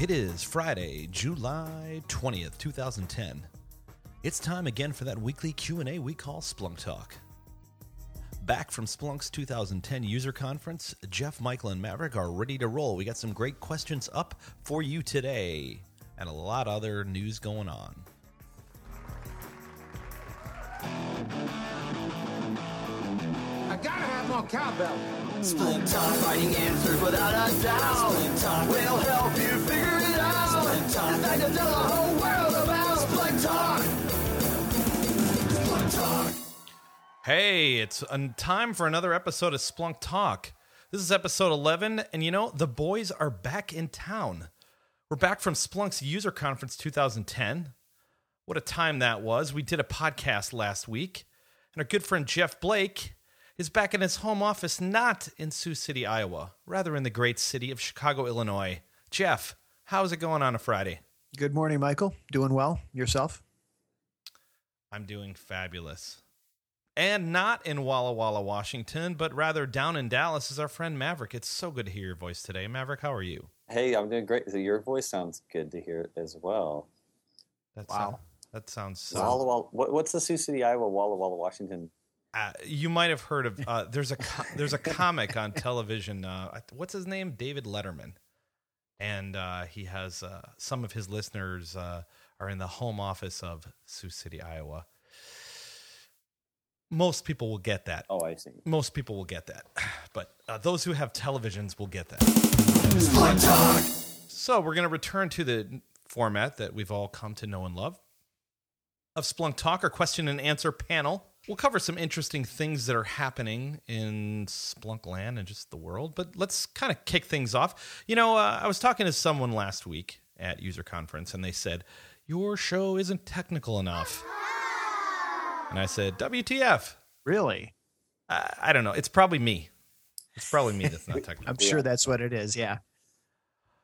It is Friday, July 20th, 2010. It's time again for that weekly Q&A we call Splunk Talk. Back from Splunk's 2010 user conference, Jeff, Michael, and Maverick are ready to roll. We got some great questions up for you today and a lot of other news going on. I gotta have more cowbell. Splunk Talk, finding answers without a doubt. Splunk Talk will help you figure time to tell the whole world about Talk. Hey, it's time for another episode of Splunk Talk. This is episode 11, and you know, the boys are back in town. We're back from Splunk's user conference 2010. What a time that was. We did a podcast last week, and our good friend Jeff Blake is back in his home office, not in Sioux City, Iowa, rather in the great city of Chicago, Illinois. Jeff, how's it going on a Friday? Good morning, Michael. Doing well. Yourself? I'm doing fabulous. And not in Walla Walla, Washington, but rather down in Dallas is our friend Maverick. It's so good to hear your voice today. Maverick, how are you? Hey, I'm doing great. So your voice sounds good to hear as well. That Wow. sound- that sounds so. Walla Walla. What, what's the Sioux City, Iowa, Walla Walla, Washington? Uh, you might have heard of. Uh, there's a there's a comic on television. Uh, what's his name? David Letterman, and uh, he has uh, some of his listeners uh, are in the home office of Sioux City, Iowa. Most people will get that. Oh, I see. Most people will get that, but uh, those who have televisions will get that. Splunk Talk. So we're going to return to the format that we've all come to know and love of Splunk Talk, our question and answer panel. We'll cover some interesting things that are happening in Splunk land and just the world, but let's kind of kick things off. You know, uh, I was talking to someone last week at user conference, and they said your show isn't technical enough, and I said, "WTF?" Really? I, I don't know. It's probably me. It's probably me that's not technical. I'm sure that's what it is. Yeah.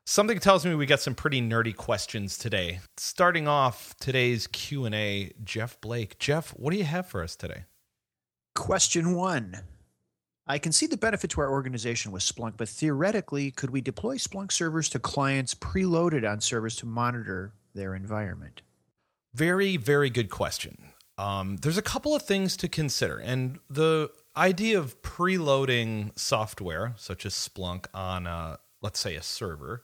Something tells me we got some pretty nerdy questions today. Starting off today's Q&A, Jeff Blake. Jeff, what do you have for us today? Question one. I can see the benefit to our organization with Splunk, but theoretically, could we deploy Splunk servers to clients preloaded on servers to monitor their environment? Very, very good question. Um, there's a couple of things to consider, and the idea of preloading software, such as Splunk, on a, let's say a server,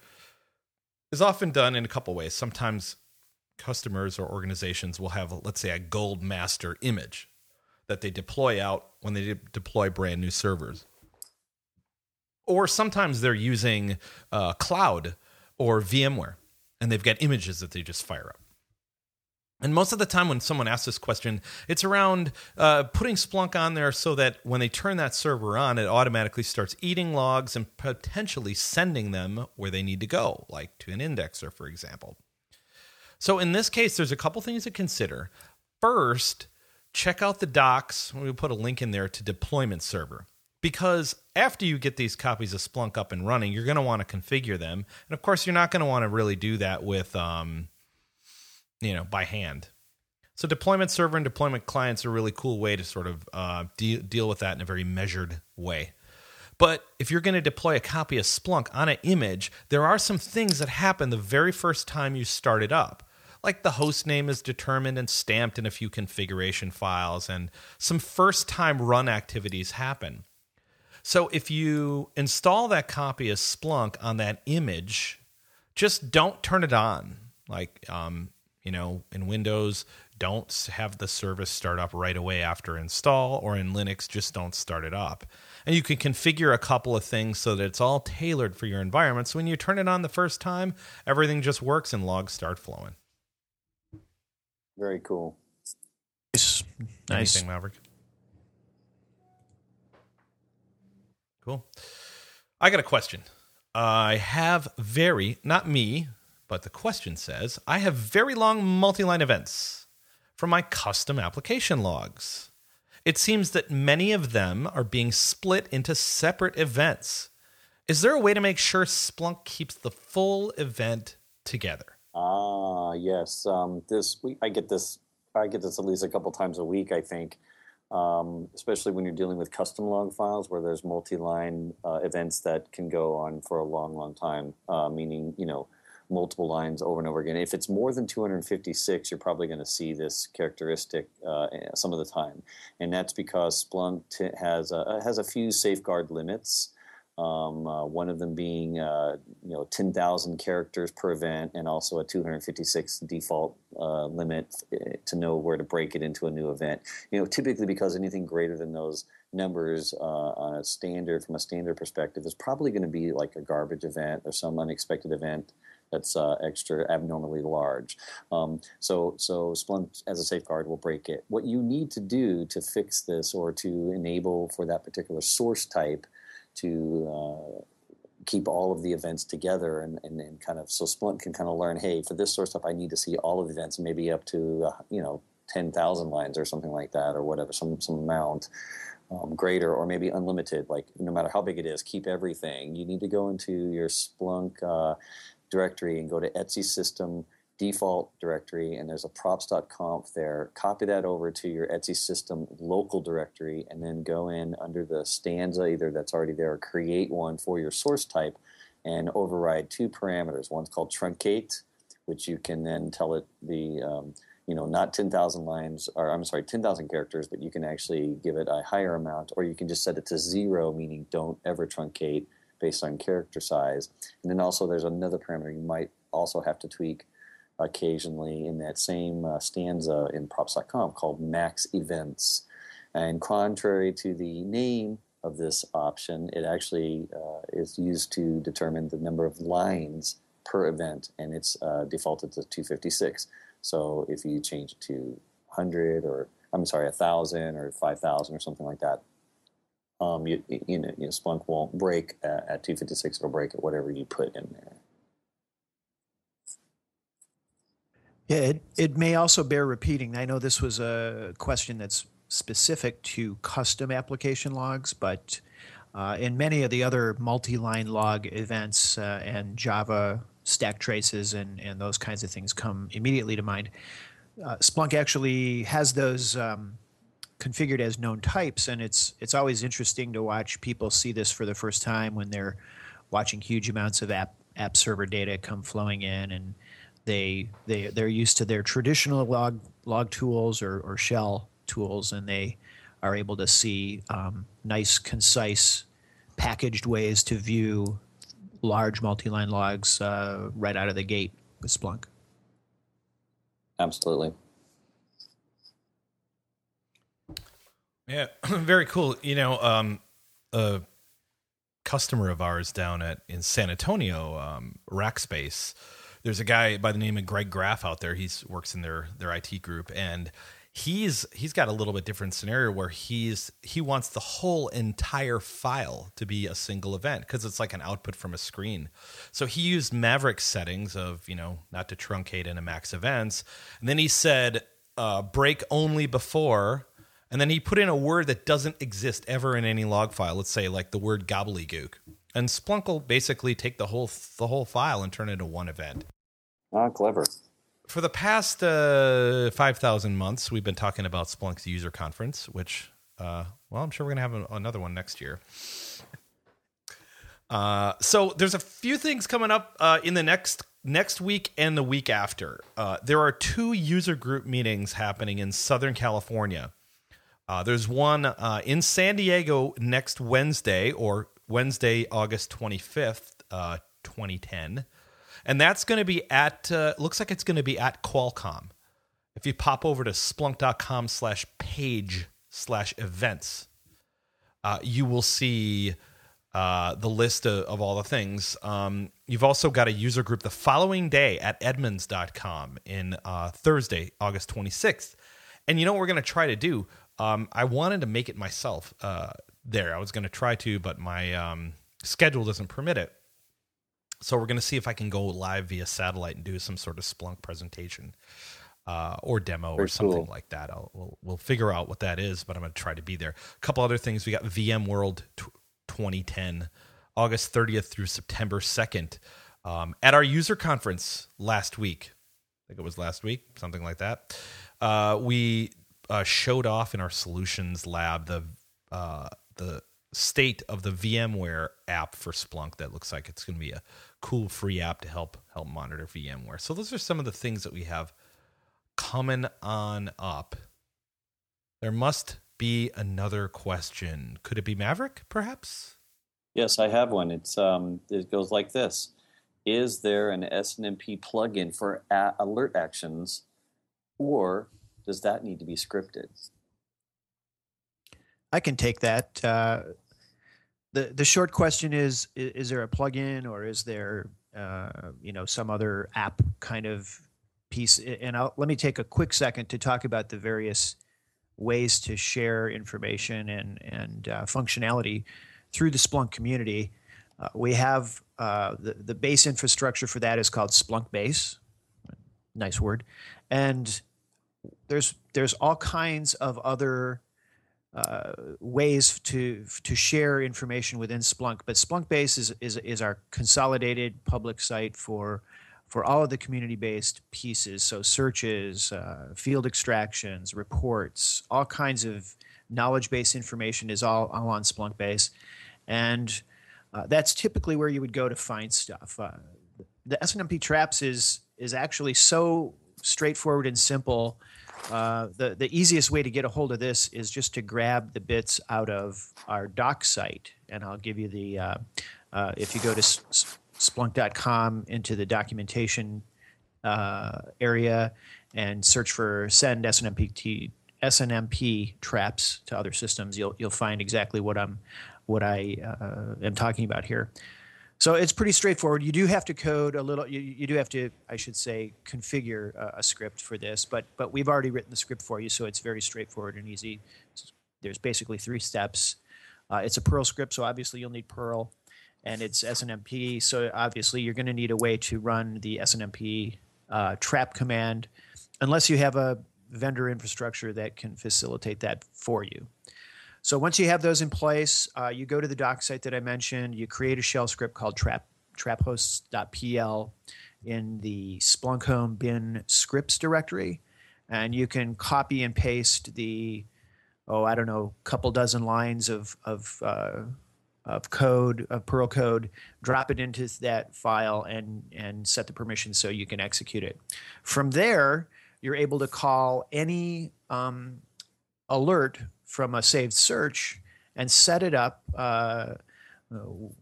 is often done in a couple ways. Sometimes customers or organizations will have, let's say, a gold master image that they deploy out when they de- deploy brand new servers. Or sometimes they're using uh, cloud or VMware, and they've got images that they just fire up. And most of the time, when someone asks this question, it's around uh, putting Splunk on there so that when they turn that server on, it automatically starts eating logs and potentially sending them where they need to go, like to an indexer, for example. So in this case, there's a couple things to consider. First, check out the docs. We'll put a link in there to deployment server. Because after you get these copies of Splunk up and running, you're going to want to configure them. And of course, you're not going to want to really do that with. Um, you know, by hand. So deployment server and deployment clients are a really cool way to sort of uh, de- deal with that in a very measured way. But if you're going to deploy a copy of Splunk on an image, there are some things that happen the very first time you start it up. Like the host name is determined and stamped in a few configuration files, and some first time run activities happen. So if you install that copy of Splunk on that image, just don't turn it on. Like, um, you know, in Windows, don't have the service start up right away after install, or in Linux, just don't start it up. And you can configure a couple of things so that it's all tailored for your environment. So when you turn it on the first time, everything just works and logs start flowing. Very cool. Nice. Nice. Anything, Maverick? Cool. I got a question. I have very, not me, but the question says, I have very long multi line events from my custom application logs. It seems that many of them are being split into separate events. Is there a way to make sure Splunk keeps the full event together? Ah, yes. Um, this week I get this. I get this at least a couple times a week. I think, um, especially when you're dealing with custom log files where there's multi-line uh, events that can go on for a long, long time. Uh, meaning, you know, multiple lines over and over again. If it's more than 256, you're probably going to see this characteristic uh, some of the time, and that's because Splunk t- has a, has a few safeguard limits. Um, uh, one of them being uh, you know 10,000 characters per event, and also a 256 default uh, limit eh, to know where to break it into a new event. You know, typically because anything greater than those numbers uh, on a standard from a standard perspective is probably going to be like a garbage event or some unexpected event that's uh, extra abnormally large. Um, so, so Splunk as a safeguard will break it. What you need to do to fix this or to enable for that particular source type to uh, keep all of the events together and, and, and, kind of so Splunk can kind of learn, hey, for this source type, I need to see all of the events, maybe up to uh, you know ten thousand lines or something like that, or whatever, some some amount. Um, greater or maybe unlimited, like no matter how big it is, keep everything. You need to go into your Splunk uh, directory and go to etc system default directory and there's a props.conf there. Copy that over to your etc system local directory and then go in under the stanza either that's already there or create one for your source type and override two parameters. One's called truncate, which you can then tell it the um, you know not 10,000 lines or I'm sorry 10,000 characters, but you can actually give it a higher amount or you can just set it to zero, meaning don't ever truncate based on character size. And then also there's another parameter you might also have to tweak occasionally in that same uh, stanza in props.conf called max events. And contrary to the name of this option, it actually uh, is used to determine the number of lines per event, and it's uh, defaulted to 256. So if you change it to 100 or I'm sorry, 1,000 or 5,000 or something like that, um, you, you, know, you know, Splunk won't break at, at 256. It'll break at whatever you put in there. Yeah, it, it may also bear repeating. I know this was a question that's specific to custom application logs, but uh, in many of the other multi-line log events uh, and Java stack traces and, and those kinds of things come immediately to mind. Uh, Splunk actually has those um, configured as known types, and it's it's always interesting to watch people see this for the first time when they're watching huge amounts of app app server data come flowing in, and they they they're used to their traditional log log tools or, or shell tools, and they are able to see um, nice, concise, packaged ways to view large multi-line logs uh, right out of the gate with Splunk. Absolutely. Yeah, very cool. You know, um, a customer of ours down at in San Antonio, um, Rackspace. There's a guy by the name of Greg Graff out there. He's works in their their IT group, and he's he's got a little bit different scenario where he's he wants the whole entire file to be a single event because it's like an output from a screen. So he used Maverick settings of you know not to truncate in a max events, and then he said uh, break only before and then he put in a word that doesn't exist ever in any log file. Let's say like the word gobbledygook, and Splunk will basically take the whole the whole file and turn it into one event. Ah, clever. For the past uh, five thousand months, we've been talking about Splunk's user conference, which, uh, well, I'm sure we're gonna have another one next year. Uh, so there's a few things coming up uh, in the next next week and the week after. Uh, there are two user group meetings happening in Southern California. Uh, there's one uh, in San Diego next Wednesday or Wednesday, August 25th, uh, 2010. And that's going to be at, uh, looks like it's going to be at Qualcomm. If you pop over to splunk.com slash page slash events, uh, you will see uh, the list of, of, all the things. Um, you've also got a user group the following day at edmunds.com in Thursday, August 26th. And you know what we're going to try to do? Um, I wanted to make it myself uh, there. I was going to try to, but my um, schedule doesn't permit it. So we're going to see if I can go live via satellite and do some sort of Splunk presentation uh, or demo Very or something cool. like that. I'll, we'll, we'll figure out what that is, but I'm going to try to be there. A couple other things. We got VMworld t- 2010, August 30th through September 2nd. Um, at our user conference last week, I think it was last week, something like that. Uh, we uh, showed off in our solutions lab the uh, the state of the VMware app for Splunk that looks like it's going to be a cool free app to help help monitor VMware. So those are some of the things that we have coming on up. There must be another question. Could it be Maverick, perhaps? Yes, I have one. It's um, it goes like this: Is there an SNMP plugin for a- alert actions, or does that need to be scripted? I can take that. Uh, the the short question is: Is there a plugin, or is there uh, you know some other app kind of piece? And I'll, let me take a quick second to talk about the various ways to share information and and uh, functionality through the Splunk community. Uh, we have uh, the the base infrastructure for that is called Splunk Base. Nice word, and there's there's all kinds of other uh, ways to to share information within Splunk. But Splunk Base is, is is our consolidated public site for for all of the community based pieces. So searches, uh, field extractions, reports, all kinds of knowledge based information is all, all on Splunk Base, and uh, that's typically where you would go to find stuff. Uh, the SNMP traps is is actually so straightforward and simple. Uh, the the easiest way to get a hold of this is just to grab the bits out of our doc site, and I'll give you the. Uh, uh, if you go to Splunk.com into the documentation uh, area and search for send SNMP SNMP traps to other systems, you'll you'll find exactly what I'm what I uh, am talking about here. So it's pretty straightforward. You do have to code a little. You, you do have to, I should say, configure a, a script for this. But but we've already written the script for you, so it's very straightforward and easy. There's basically three steps. Uh, it's a Perl script, so obviously you'll need Perl, and it's SNMP. So obviously you're going to need a way to run the SNMP uh, trap command, unless you have a vendor infrastructure that can facilitate that for you. So once you have those in place, uh, you go to the doc site that I mentioned. You create a shell script called trap traphosts.pl in the Splunk Home bin scripts directory, and you can copy and paste the oh I don't know couple dozen lines of of uh, of code of Perl code, drop it into that file, and and set the permissions so you can execute it. From there, you're able to call any um, alert from a saved search and set it up. Uh,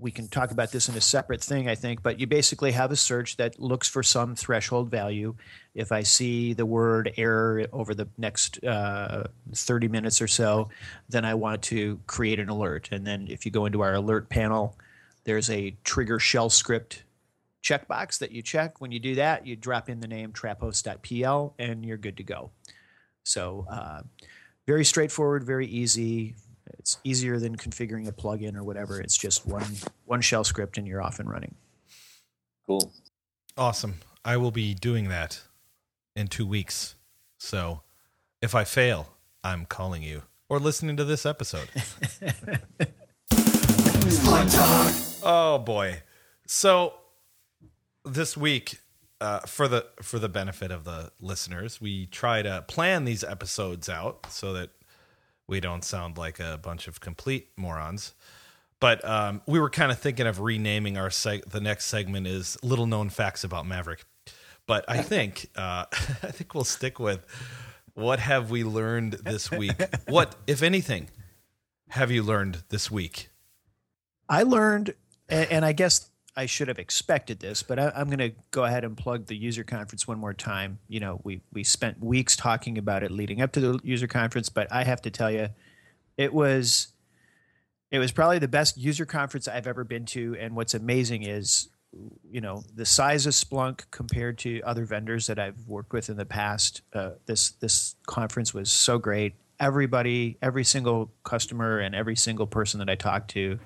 we can talk about this in a separate thing, I think, but you basically have a search that looks for some threshold value. If I see the word error over the next uh, 30 minutes or so, then I want to create an alert. And then if you go into our alert panel, there's a trigger shell script checkbox that you check. When you do that, you drop in the name traphost.pl and you're good to go. So, uh, very straightforward, very easy. It's easier than configuring a plugin or whatever. It's just one one shell script and you're off and running. Cool. Awesome. I will be doing that in two weeks. So if I fail, I'm calling you or listening to this episode. oh boy. So this week, uh, for the for the benefit of the listeners, we try to plan these episodes out so that we don't sound like a bunch of complete morons. But um, we were kind of thinking of renaming our seg- the next segment is little known facts about Maverick. But I think uh, I think we'll stick with what have we learned this week? what, if anything, have you learned this week? I learned, and, and I guess I should have expected this, but I, I'm going to go ahead and plug the user conference one more time. You know, we we spent weeks talking about it leading up to the user conference, but I have to tell you, it was it was probably the best user conference I've ever been to. And what's amazing is, you know, the size of Splunk compared to other vendors that I've worked with in the past. Uh, this this conference was so great. Everybody, every single customer, and every single person that I talked to,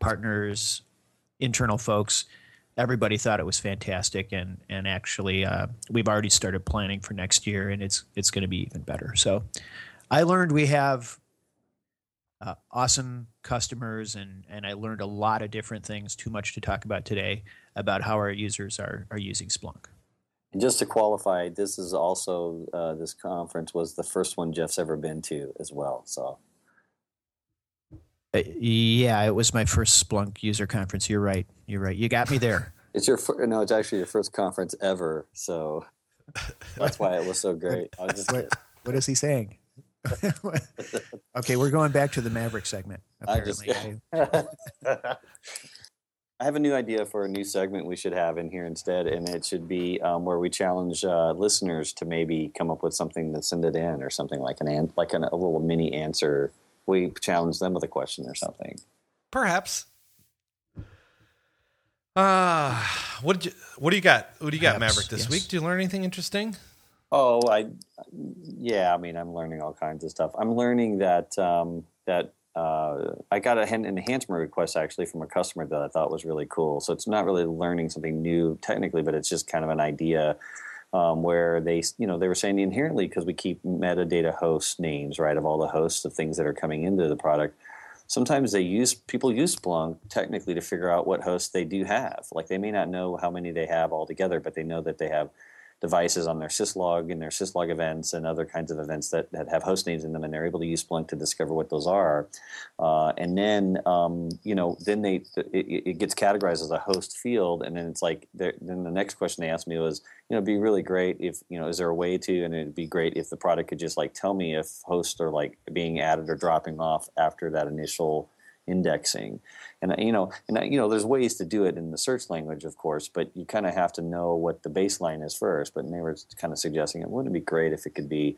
partners, internal folks, everybody thought it was fantastic. And and actually, uh, we've already started planning for next year, and it's it's going to be even better. So, I learned we have uh, awesome customers and and I learned a lot of different things too much to talk about today about how our users are are using Splunk. And just to qualify, this is also uh, this conference was the first one Jeff's ever been to as well. So Uh, yeah, it was my first Splunk user conference. You're right. You're right. You got me there. It's your no. It's actually your first conference ever, so that's why it was so great. Was What, what is he saying? okay, we're going back to the Maverick segment. I just- I have a new idea for a new segment we should have in here instead, and it should be um, where we challenge uh, listeners to maybe come up with something to send it in, or something like an, an like an, a little mini answer. We challenge them with a question or something. Perhaps. Uh what did you what do you got? What do you got, Perhaps, Maverick, this yes. week? do you learn anything interesting? Oh, I, yeah. I mean, I'm learning all kinds of stuff. I'm learning that um, that uh, I got a, an enhancement request actually from a customer that I thought was really cool. So it's not really learning something new technically, but it's just kind of an idea um, where they, you know, they were saying inherently because we keep metadata host names, right, of all the hosts of things that are coming into the product. Sometimes they use people use Splunk technically to figure out what hosts they do have. Like they may not know how many they have altogether, but they know that they have devices on their syslog and their syslog events and other kinds of events that, that have host names in them, and they're able to use Splunk to discover what those are. Uh, and then, um, you know, then they it, it gets categorized as a host field, and then it's like, then the next question they asked me was, you know, it'd be really great if, you know, is there a way to, and it'd be great if the product could just like tell me if hosts are like being added or dropping off after that initial indexing and you know and you know there's ways to do it in the search language of course but you kind of have to know what the baseline is first but they were kind of suggesting it wouldn't it be great if it could be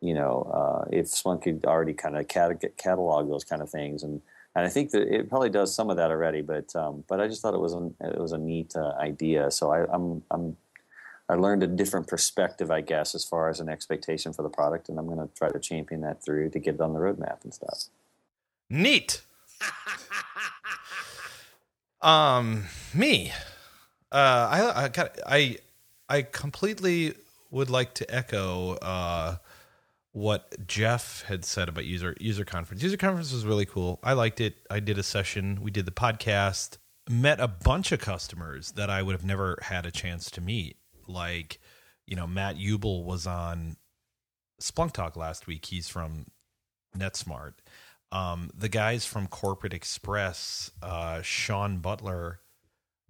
you know uh, if Splunk could already kind of cat- catalog those kind of things and and I think that it probably does some of that already but um, but I just thought it was an, it was a neat uh, idea so I, I'm I'm I learned a different perspective, I guess, as far as an expectation for the product, and I'm going to try to champion that through to get it on the roadmap and stuff. Neat. um, me. Uh, I I I I completely would like to echo uh what Jeff had said about user user conference. User conference was really cool. I liked it. I did a session. We did the podcast. Met a bunch of customers that I would have never had a chance to meet. Like, you know, Matt Ubel was on Splunk Talk last week. He's from NetSmart. Um, the guys from Corporate Express, uh, Sean Butler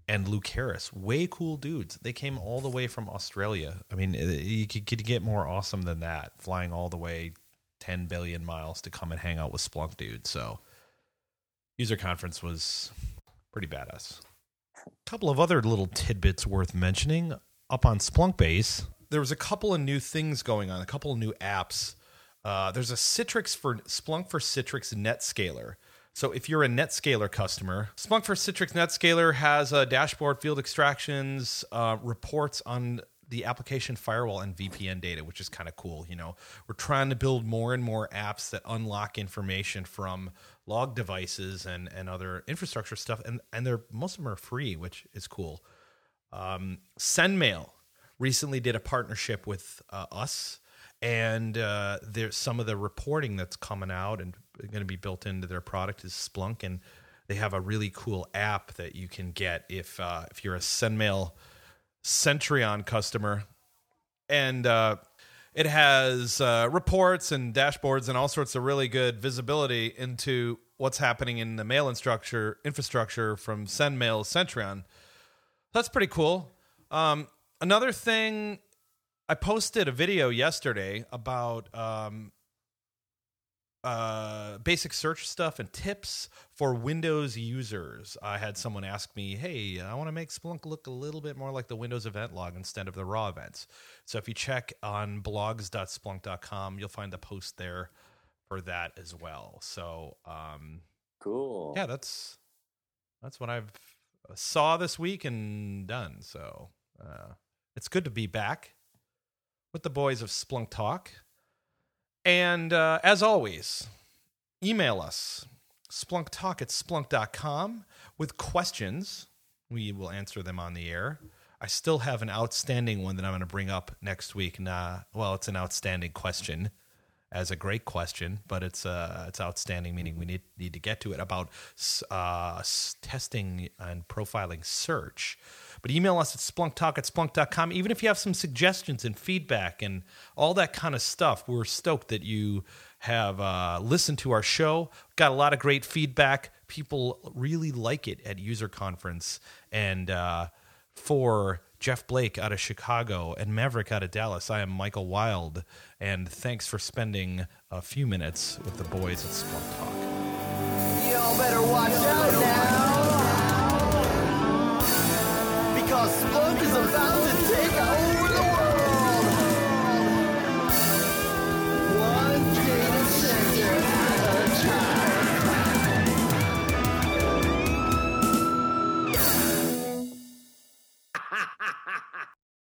and Luke Harris, way cool dudes. They came all the way from Australia. I mean, uh, you could, could get more awesome than that, flying all the way 10 billion miles to come and hang out with Splunk dudes. So, user conference was pretty badass. A couple of other little tidbits worth mentioning. Up on Splunk Base, there was a couple of new things going on, a couple of new apps. Uh, there's a Citrix for Splunk for Citrix NetScaler. So if you're a NetScaler customer, Splunk for Citrix NetScaler has a dashboard, field extractions, uh, reports on the application firewall and VPN data, which is kind of cool. You know, we're trying to build more and more apps that unlock information from log devices and and other infrastructure stuff, and and they're most of them are free, which is cool. Um, SendMail recently did a partnership with uh, us, and uh, there's some of the reporting that's coming out and going to be built into their product is Splunk, and they have a really cool app that you can get if uh, if you're a SendMail Sentrion customer, and uh, it has uh, reports and dashboards and all sorts of really good visibility into what's happening in the mail infrastructure infrastructure from SendMail Sentrion. That's pretty cool. Um, another thing, I posted a video yesterday about um, uh, basic search stuff and tips for Windows users. I had someone ask me, "Hey, I want to make Splunk look a little bit more like the Windows event log instead of the raw events." So if you check on blogs.splunk.com, you'll find the post there for that as well. So um, Cool. yeah, that's that's what I've uh, saw this week and done. So uh, it's good to be back with the boys of Splunk Talk. And uh, as always, email us splunktalk at splunk.com with questions. We will answer them on the air. I still have an outstanding one that I'm going to bring up next week. Nah, well, it's an outstanding question as a great question, but it's uh, it's outstanding, meaning we need need to get to it about uh, testing and profiling search. But email us at splunktalk at splunk.com. Even if you have some suggestions and feedback and all that kind of stuff, we're stoked that you have uh, listened to our show. Got a lot of great feedback. People really like it at user conference, and uh, For Jeff Blake out of Chicago and Maverick out of Dallas, I am Michael Wilde, and thanks for spending a few minutes with the boys at Splunk Talk. Y'all better watch out now. Because Splunk is about to ha ha